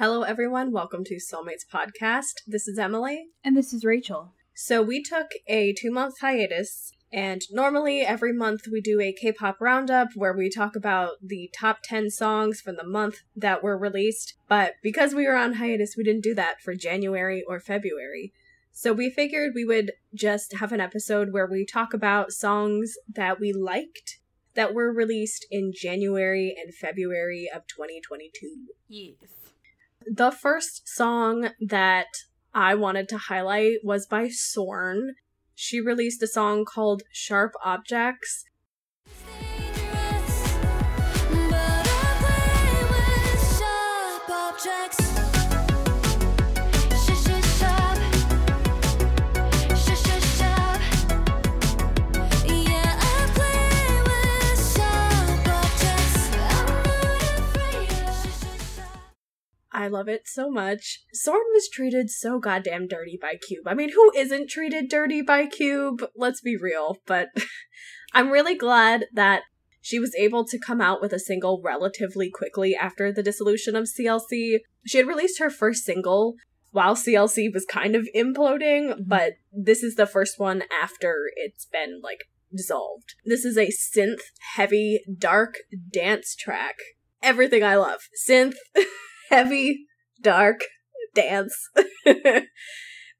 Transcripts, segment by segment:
Hello, everyone. Welcome to Soulmates Podcast. This is Emily. And this is Rachel. So, we took a two month hiatus, and normally every month we do a K pop roundup where we talk about the top 10 songs from the month that were released. But because we were on hiatus, we didn't do that for January or February. So, we figured we would just have an episode where we talk about songs that we liked that were released in January and February of 2022. Yes. The first song that I wanted to highlight was by Sorn. She released a song called Sharp Objects. I love it so much. Sorn was treated so goddamn dirty by Cube. I mean, who isn't treated dirty by Cube? Let's be real. But I'm really glad that she was able to come out with a single relatively quickly after the dissolution of CLC. She had released her first single while CLC was kind of imploding, mm-hmm. but this is the first one after it's been like dissolved. This is a synth heavy dark dance track. Everything I love. Synth heavy, dark dance.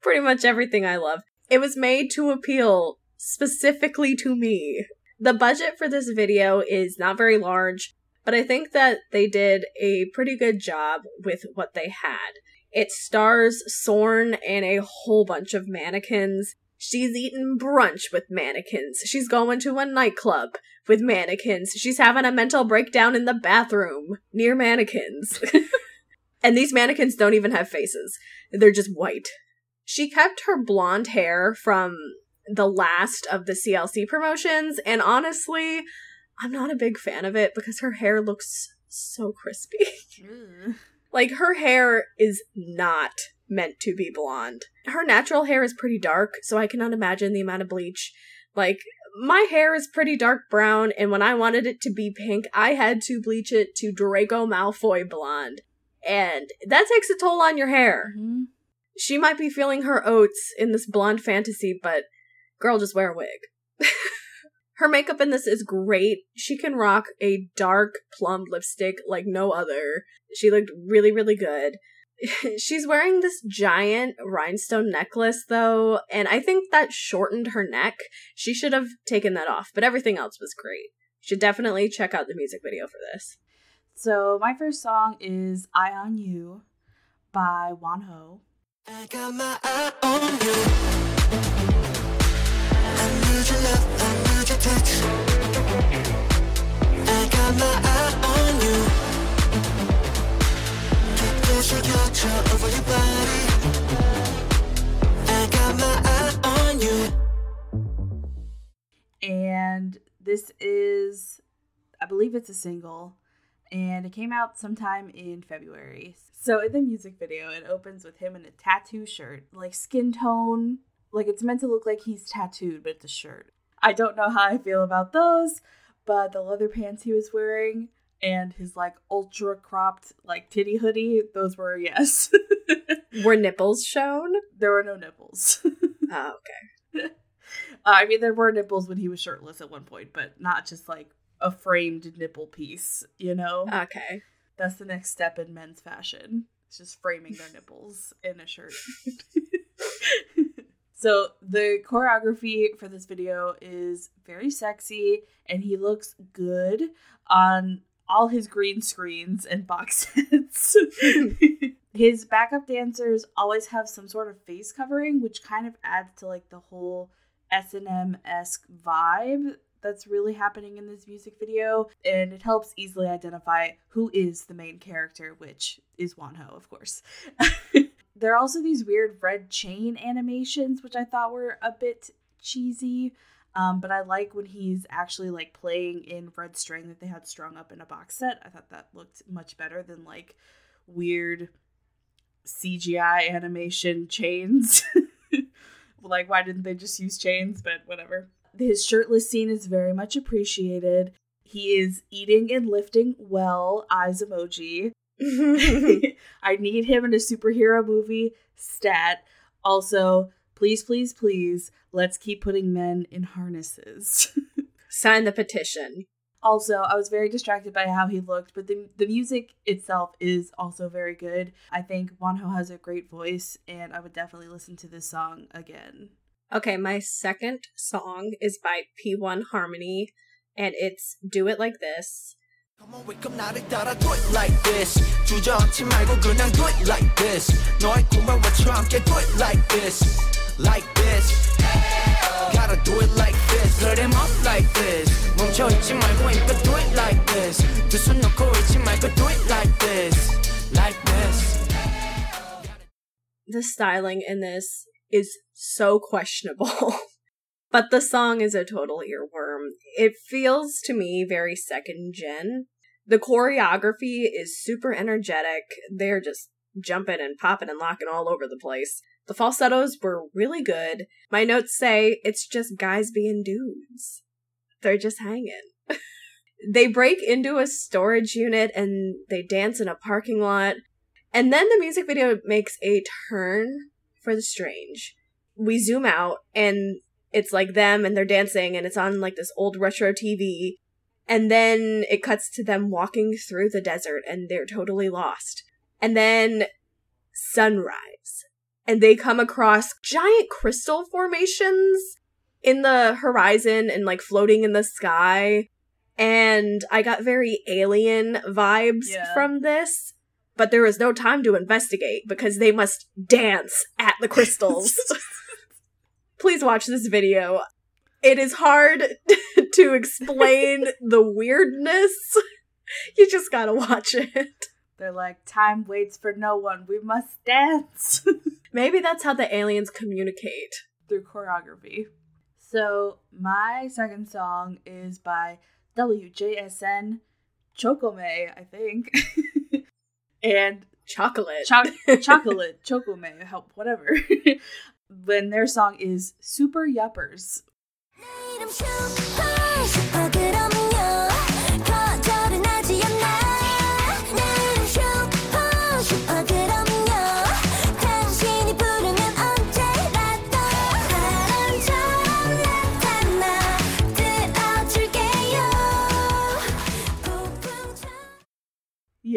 Pretty much everything I love. It was made to appeal specifically to me. The budget for this video is not very large, but I think that they did a pretty good job with what they had. It stars Sorn and a whole bunch of mannequins. She's eating brunch with mannequins. She's going to a nightclub with mannequins. She's having a mental breakdown in the bathroom near mannequins. And these mannequins don't even have faces. They're just white. She kept her blonde hair from the last of the CLC promotions, and honestly, I'm not a big fan of it because her hair looks so crispy. Mm. like, her hair is not meant to be blonde. Her natural hair is pretty dark, so I cannot imagine the amount of bleach. Like, my hair is pretty dark brown, and when I wanted it to be pink, I had to bleach it to Draco Malfoy blonde and that takes a toll on your hair. Mm-hmm. She might be feeling her oats in this blonde fantasy, but girl, just wear a wig. her makeup in this is great. She can rock a dark plum lipstick like no other. She looked really, really good. She's wearing this giant rhinestone necklace though, and I think that shortened her neck. She should have taken that off, but everything else was great. You should definitely check out the music video for this. So my first song is "Eye on You" by Wonho. I got my eye on you. I need your love, I need your touch. I got my eye on you. over your body. I got my eye on you. And this is, I believe it's a single and it came out sometime in February. So in the music video, it opens with him in a tattoo shirt, like skin tone, like it's meant to look like he's tattooed, but it's a shirt. I don't know how I feel about those, but the leather pants he was wearing and his like ultra cropped like titty hoodie, those were yes. were nipples shown? There were no nipples. oh, okay. I mean, there were nipples when he was shirtless at one point, but not just like a framed nipple piece, you know? Okay. That's the next step in men's fashion. It's just framing their nipples in a shirt. so the choreography for this video is very sexy and he looks good on all his green screens and box sets. his backup dancers always have some sort of face covering, which kind of adds to like the whole S&M esque vibe that's really happening in this music video, and it helps easily identify who is the main character, which is Wonho, of course. there are also these weird red chain animations, which I thought were a bit cheesy. Um, but I like when he's actually like playing in red string that they had strung up in a box set. I thought that looked much better than like weird CGI animation chains. like, why didn't they just use chains? But whatever. His shirtless scene is very much appreciated. He is eating and lifting well, eyes emoji. I need him in a superhero movie. Stat. Also, please, please, please, let's keep putting men in harnesses. Sign the petition. Also, I was very distracted by how he looked, but the, the music itself is also very good. I think Wonho has a great voice, and I would definitely listen to this song again. Okay, my second song is by P1 Harmony, and it's Do It Like This. Come on, wake up, 나를 따라 do it like this. 주저앉지 말고 그냥 do it like this. 너의 꿈을 외쳐 함께 do it like this, like this. Gotta do it like this. Put him up like this. 멈춰 있지 말고 힘껏 do it like this. 두 손 놓고 있지 말고 do it like this, like this. The styling in this is so questionable. but the song is a total earworm. It feels to me very second gen. The choreography is super energetic. They're just jumping and popping and locking all over the place. The falsettos were really good. My notes say it's just guys being dudes. They're just hanging. they break into a storage unit and they dance in a parking lot. And then the music video makes a turn for the strange. We zoom out and it's like them and they're dancing and it's on like this old retro TV. And then it cuts to them walking through the desert and they're totally lost. And then sunrise. And they come across giant crystal formations in the horizon and like floating in the sky. And I got very alien vibes Yeah. from this. But there is no time to investigate because they must dance at the crystals. Please watch this video. It is hard to explain the weirdness. You just gotta watch it. They're like, time waits for no one. We must dance Maybe that's how the aliens communicate. through choreography. So, my second song is by WJSN Chocome, I think. And Chocolate. Choc- chocolate, may help, whatever. when their song is Super Yuppers.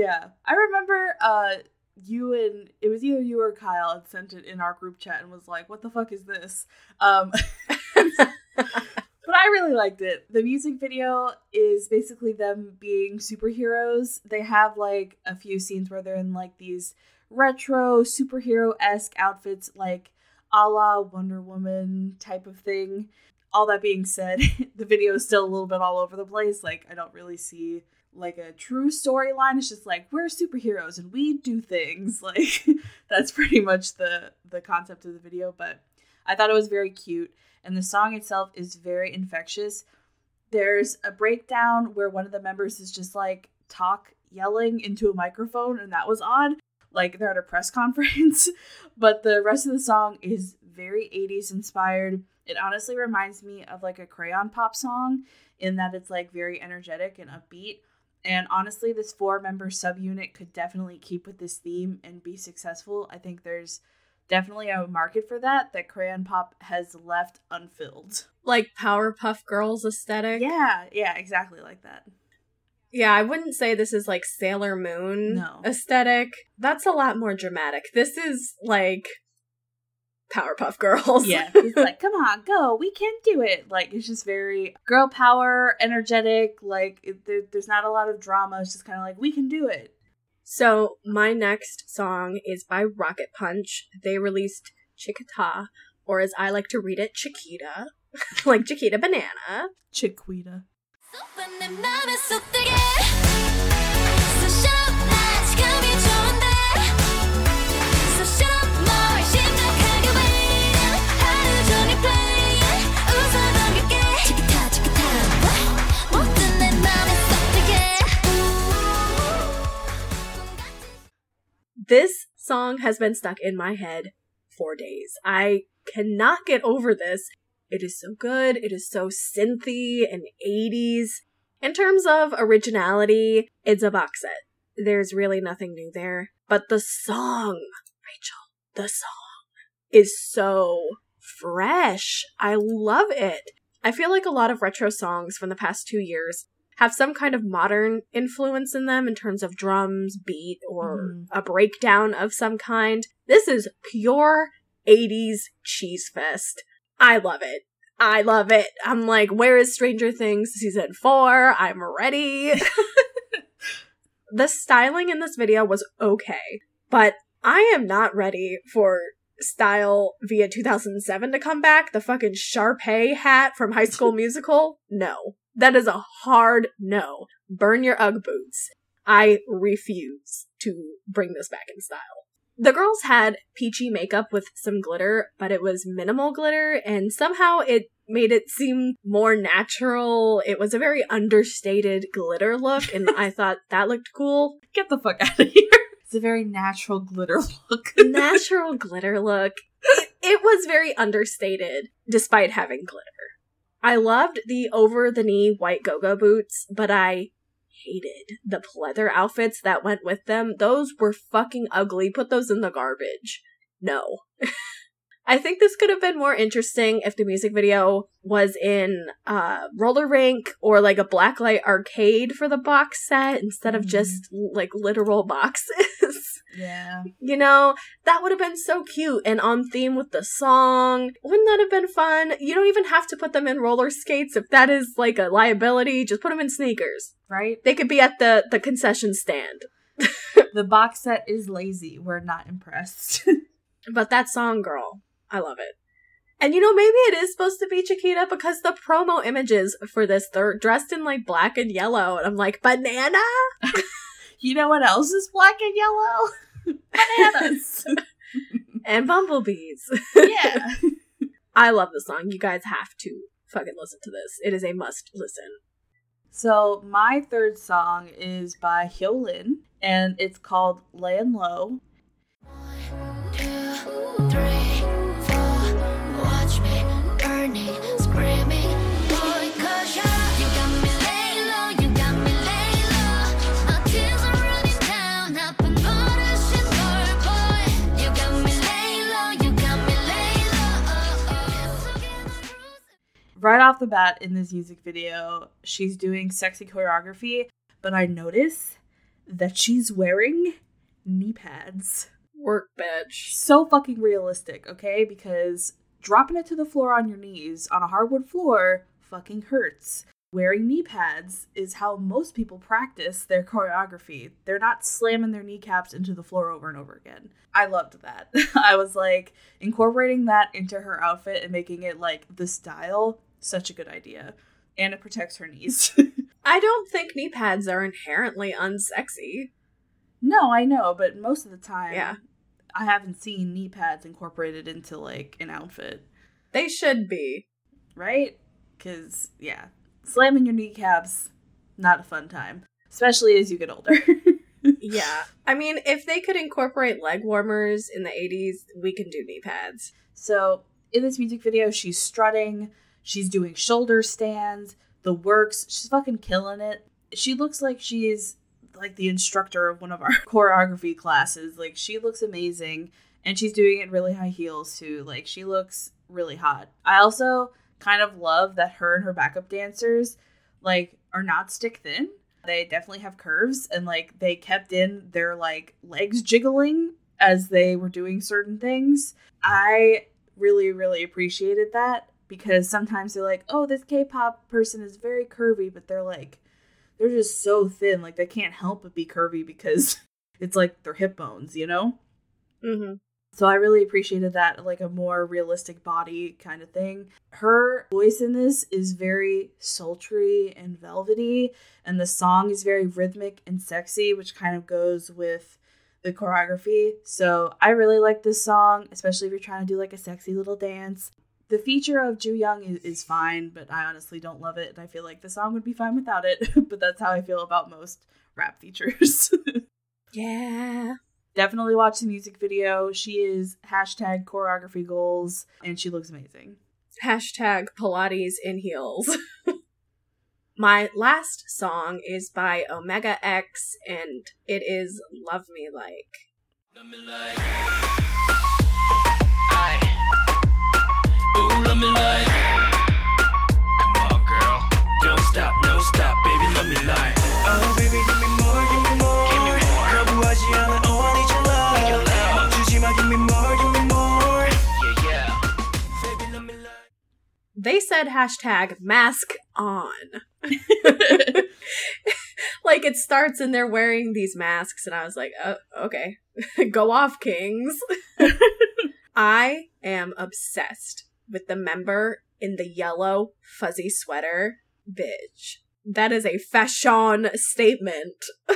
Yeah. I remember uh you and it was either you or Kyle had sent it in our group chat and was like, what the fuck is this? Um But I really liked it. The music video is basically them being superheroes. They have like a few scenes where they're in like these retro superhero esque outfits, like a la Wonder Woman type of thing. All that being said, the video is still a little bit all over the place. Like, I don't really see like a true storyline. It's just like we're superheroes and we do things. Like that's pretty much the the concept of the video. But I thought it was very cute, and the song itself is very infectious. There's a breakdown where one of the members is just like talk yelling into a microphone, and that was odd. Like they're at a press conference, but the rest of the song is very 80s inspired. It honestly reminds me of like a crayon pop song in that it's like very energetic and upbeat. And honestly, this four member subunit could definitely keep with this theme and be successful. I think there's definitely a market for that that crayon pop has left unfilled. like Powerpuff Girls aesthetic. Yeah, yeah, exactly like that. Yeah, I wouldn't say this is like Sailor Moon No. aesthetic. That's a lot more dramatic. This is like Powerpuff Girls. Yeah, it's like, come on, go, we can do it. Like, it's just very girl power, energetic. Like, it, there, there's not a lot of drama. It's just kind of like, we can do it. So my next song is by Rocket Punch. They released Chiquita, or as I like to read it, Chiquita, like Chiquita Banana. Chiquita. This song has been stuck in my head for days. I cannot get over this. It is so good. It is so synthy and 80s. In terms of originality, it's a box set. there's really nothing new there. But the song, Rachel, the song is so fresh. I love it. I feel like a lot of retro songs from the past two years have some kind of modern influence in them in terms of drums, beat, or Mhm. a breakdown of some kind. This is pure 80s cheese fest. I love it. I love it. I'm like, where is Stranger Things season four? I'm ready. the styling in this video was okay, but I am not ready for style via 2007 to come back. The fucking Sharpay hat from High School Musical? No. That is a hard no. Burn your Ugg boots. I refuse to bring this back in style. The girls had peachy makeup with some glitter, but it was minimal glitter, and somehow it made it seem more natural. It was a very understated glitter look, and I thought that looked cool. Get the fuck out of here. It's a very natural glitter look. Natural glitter look. It, it was very understated, despite having glitter. I loved the over the knee white go go boots, but I hated the pleather outfits that went with them. Those were fucking ugly. Put those in the garbage. No. I think this could have been more interesting if the music video was in uh roller rink or like a blacklight arcade for the box set instead of Mhm. just like literal boxes. yeah. you know, that would have been so cute and on theme with the song. Wouldn't that have been fun? You don't even have to put them in roller skates if that is like a liability. Just put them in sneakers. Right? They could be at the the concession stand. The box set is lazy. We're not impressed. But that song, girl, I love it. And you know, maybe it is supposed to be Chiquita because the promo images for this, they're dressed in like black and yellow. And I'm like, banana? you know what else is black and yellow? Bananas. And bumblebees. yeah. I love the song. You guys have to fucking listen to this. It is a must listen. So my third song is by Hyolyn, and it's called Layin' Low. Right off the bat in this music video, she's doing sexy choreography, but I notice that she's wearing knee pads. Work, bitch. So fucking realistic, okay? Because dropping it to the floor on your knees on a hardwood floor fucking hurts. Wearing knee pads is how most people practice their choreography. They're not slamming their kneecaps into the floor over and over again. I loved that. I was like, incorporating that into her outfit and making it like the style, such a good idea. And it protects her knees. I don't think knee pads are inherently unsexy. no, I know, but most of the time, Yeah. I haven't seen knee pads incorporated into like an outfit. They should be. right? Because, yeah, slamming your kneecaps, not a fun time, especially as you get older. Yeah. I mean, if they could incorporate leg warmers in the 80s, we can do knee pads. so, in this music video, she's strutting, she's doing shoulder stands, the works, she's fucking killing it. She looks like she's like the instructor of one of our choreography classes. Like, she looks amazing, and she's doing it in really high heels, too. Like, she looks really hot. I also kind of love that her and her backup dancers like are not stick thin. They definitely have curves and like they kept in their like legs jiggling as they were doing certain things. I really really appreciated that because sometimes they're like, "Oh, this K-pop person is very curvy," but they're like they're just so thin like they can't help but be curvy because it's like their hip bones, you know? Mm-hmm. So I really appreciated that, like a more realistic body kind of thing. Her voice in this is very sultry and velvety, and the song is very rhythmic and sexy, which kind of goes with the choreography. So I really like this song, especially if you're trying to do like a sexy little dance. The feature of Jooyoung is, is fine, but I honestly don't love it, and I feel like the song would be fine without it. but that's how I feel about most rap features. Yeah. definitely watch the music video. She is hashtag choreography goals and she looks amazing. Hashtag Pilates in heels. My last song is by Omega X, and it is Love Me Like. Ooh, love me like. Come on, girl. Don't stop, no stop, baby, love me like. Oh, baby, give me more, give me more. Give me more. 거부하지 않아, oh, I need your love. 멈추지 마, give me more, give me more. Yeah, yeah. Baby, love me like. They said hashtag mask on. like it starts and they're wearing these masks, and I was like, oh, okay, go off, kings. I am obsessed with the member in the yellow fuzzy sweater, bitch. That is a fashion statement.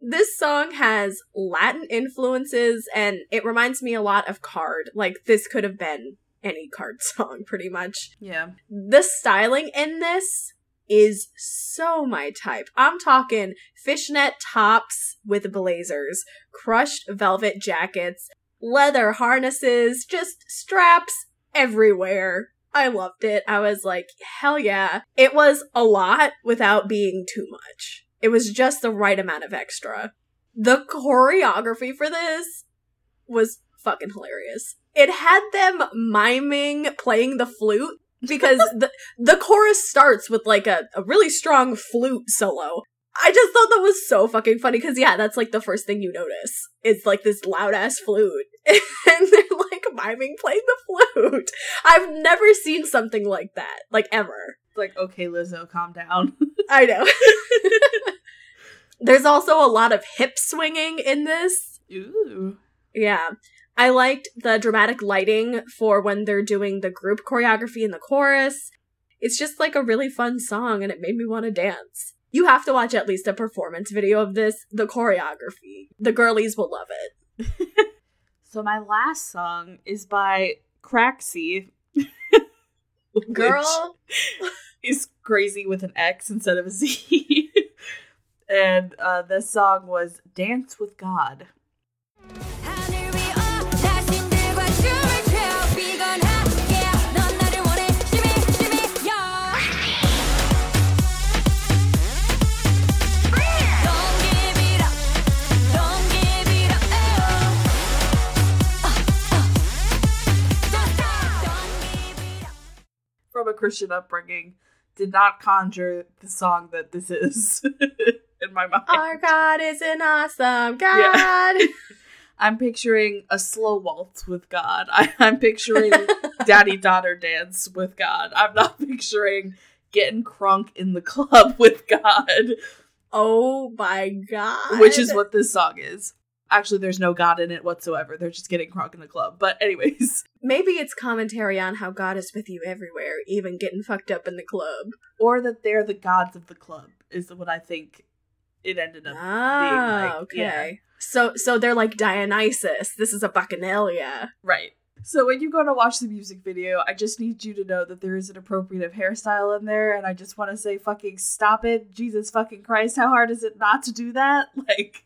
this song has Latin influences and it reminds me a lot of KARD. Like, this could have been any KARD song, pretty much Yeah. the styling in this is so my type. I'm talking fishnet tops with blazers, crushed velvet jackets, leather harnesses, just straps everywhere. I loved it. I was like, hell yeah. It was a lot without being too much. It was just the right amount of extra. The choreography for this was fucking hilarious. It had them miming playing the flute because the the chorus starts with like a, a really strong flute solo. I just thought that was so fucking funny because yeah, that's like the first thing you notice. It's like this loud ass flute, and they're like miming playing the flute. I've never seen something like that, like ever. It's like, okay, Lizzo, calm down. I know. There's also a lot of hip swinging in this. Ooh. Yeah. I liked the dramatic lighting for when they're doing the group choreography in the chorus. It's just like a really fun song and it made me want to dance. You have to watch at least a performance video of this, the choreography. The girlies will love it. So my last song is by Craxy. Girl, is crazy with an X instead of a Z. and uh, this song was Dance with God. A Christian upbringing, did not conjure the song that this is in my mind. our God is an awesome God. I'm picturing a slow waltz with God. I, I'm picturing daddy daughter dance with God. I'm not picturing getting crunk in the club with God, Oh my God. which is what this song is. Actually, there's no God in it whatsoever. They're just getting crunk in the club. But, anyways, Maybe it's commentary on how God is with you everywhere, even getting fucked up in the club. or that they're the gods of the club is what I think it ended up Ah, like, okay. yeah. So so they're like Dionysus. This is a bacchanalia. Right. So when you go to watch the music video, I just need you to know that there is an appropriate hairstyle in there, and I just want to say, fucking stop it, Jesus fucking Christ! How hard is it not to do that? Like,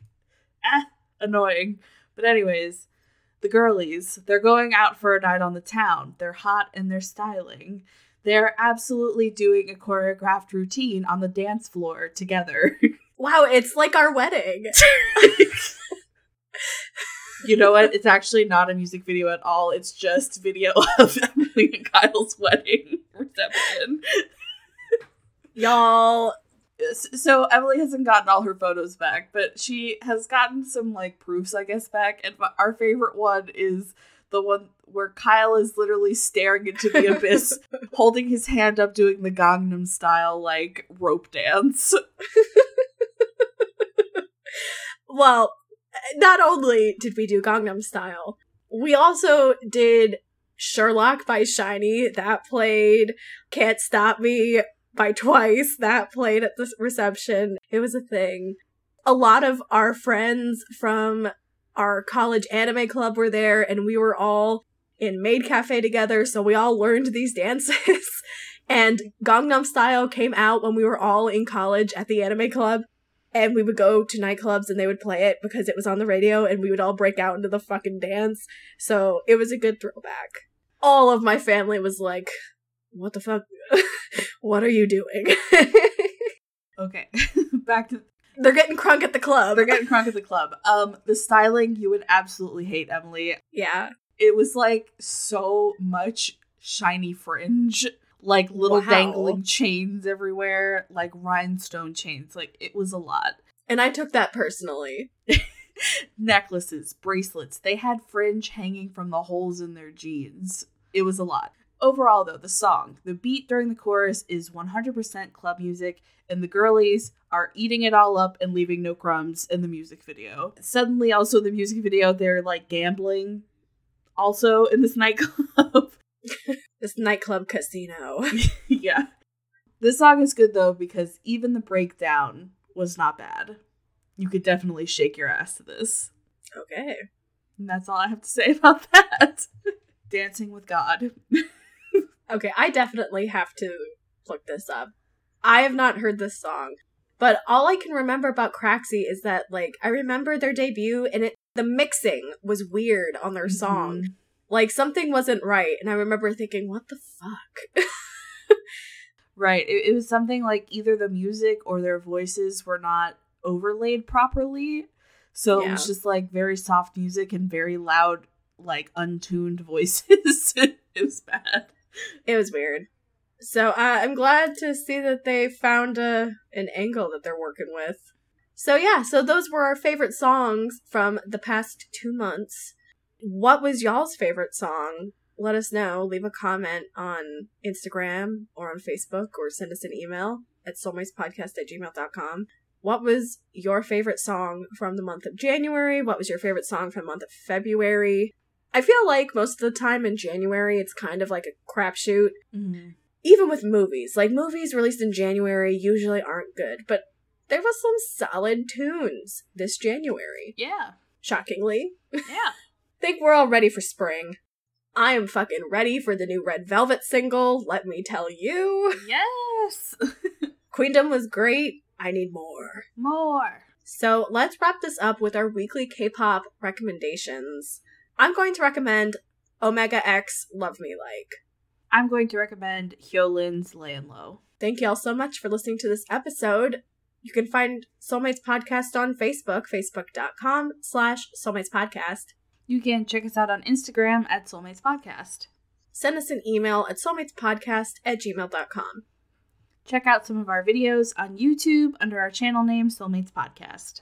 ah, annoying. But anyways, the girlies, they're going out for a night on the town. They're hot and they're styling. They're absolutely doing a choreographed routine on the dance floor together. Wow, it's like our wedding. you know what? It's actually not a music video at all. It's just video of Emily and Kyle's wedding reception. Y'all, So Emily hasn't gotten all her photos back, but she has gotten some like proofs, I guess, back. And our favorite one is the one where Kyle is literally staring into the abyss, holding his hand up, doing the Gangnam style like rope dance. well, not only did we do Gangnam Style, we also did Sherlock by SHINee. That played. Can't Stop Me by Twice. That played at the reception. It was a thing. A lot of our friends from our college anime club were there, and we were all in Maid Cafe together, so we all learned these dances. and Gangnam Style came out when we were all in college at the anime club and we would go to nightclubs and they would play it because it was on the radio and we would all break out into the fucking dance. So it was a good throwback. All of my family was like, what the fuck? what are you doing? Okay, back to They're getting crunk at the club. they're getting crunk at the club. Um, the styling you would absolutely hate, Emily. yeah. It was like so much shiny fringe, like little Wow. dangling chains everywhere, like rhinestone chains. Like it was a lot. And I took that personally. necklaces, bracelets. They had fringe hanging from the holes in their jeans. It was a lot. Overall, though, the song, the beat during the chorus is 100% club music, and the girlies are eating it all up and leaving no crumbs in the music video. Suddenly, also, the music video, they're like gambling also in this nightclub. This nightclub casino. yeah. This song is good, though, because even the breakdown was not bad. You could definitely shake your ass to this. okay. And that's all I have to say about that. Dancing with God. Okay, I definitely have to look this up. I have not heard this song, but all I can remember about Craxy is that like I remember their debut and it the mixing was weird on their song. Mhm. Like something wasn't right, and I remember thinking, "What the fuck?" Right. It, it was something like either the music or their voices were not overlaid properly. So it was just like very soft music and very loud, like untuned voices. it was bad. it was weird. So uh, I'm glad to see that they found a an angle that they're working with. So yeah, so those were our favorite songs from the past two months. What was y'all's favorite song? Let us know. Leave a comment on Instagram or on Facebook or send us an email at soulmatespodcast at gmail.com. What was your favorite song from the month of January? What was your favorite song from the month of February? I feel like most of the time in January it's kind of like a crapshoot mm-hmm. even with movies, like movies released in January usually aren't good, but there was some solid tunes this January. Yeah. Shockingly, Yeah. think we're all ready for spring. I am fucking ready for the new Red Velvet single, let me tell you. yes. Queendom was great. I need more. More. So let's wrap this up with our weekly K pop recommendations. I'm going to recommend Omega X Love Me Like. I'm going to recommend Hyolyn's Layin' Low. Thank you all so much for listening to this episode. You can find Soulmates Podcast on Facebook, facebook.com slash Soulmates Podcast. You can check us out on Instagram at Soulmates Podcast. Send us an email at soulmatespodcast at gmail.com. Check out some of our videos on YouTube under our channel name, Soulmates Podcast.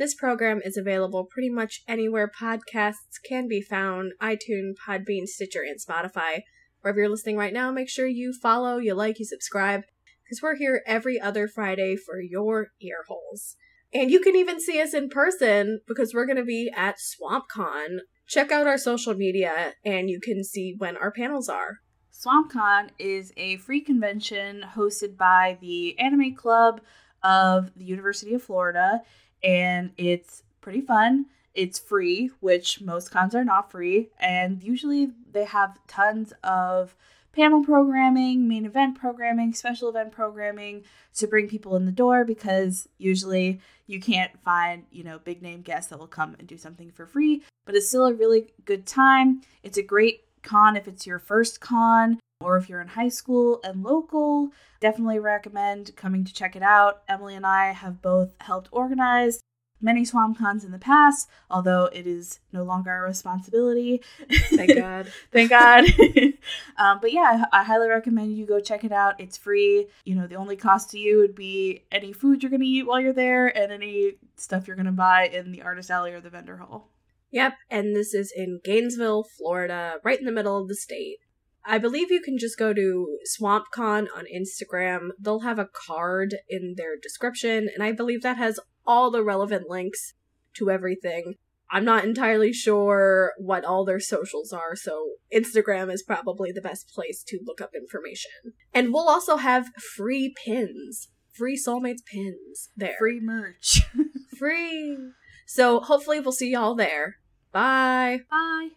This program is available pretty much anywhere podcasts can be found iTunes, Podbean, Stitcher, and Spotify. Wherever you're listening right now, make sure you follow, you like, you subscribe, because we're here every other Friday for your ear holes. And you can even see us in person because we're going to be at SwampCon. Check out our social media and you can see when our panels are. SwampCon is a free convention hosted by the Anime Club of the University of Florida, and it's pretty fun. It's free, which most cons are not free, and usually they have tons of panel programming, main event programming, special event programming to bring people in the door because usually you can't find, you know, big name guests that will come and do something for free, but it's still a really good time. It's a great con if it's your first con or if you're in high school and local. Definitely recommend coming to check it out. Emily and I have both helped organize many swamp cons in the past, although it is no longer our responsibility. Thank God. Thank God. um, but yeah, I, I highly recommend you go check it out. It's free. You know, the only cost to you would be any food you're going to eat while you're there and any stuff you're going to buy in the artist alley or the vendor hall. Yep, and this is in Gainesville, Florida, right in the middle of the state. I believe you can just go to SwampCon on Instagram. They'll have a card in their description, and I believe that has all the relevant links to everything. I'm not entirely sure what all their socials are, so Instagram is probably the best place to look up information. And we'll also have free pins, free Soulmates pins there. Free merch. Free. So hopefully we'll see y'all there. Bye. Bye.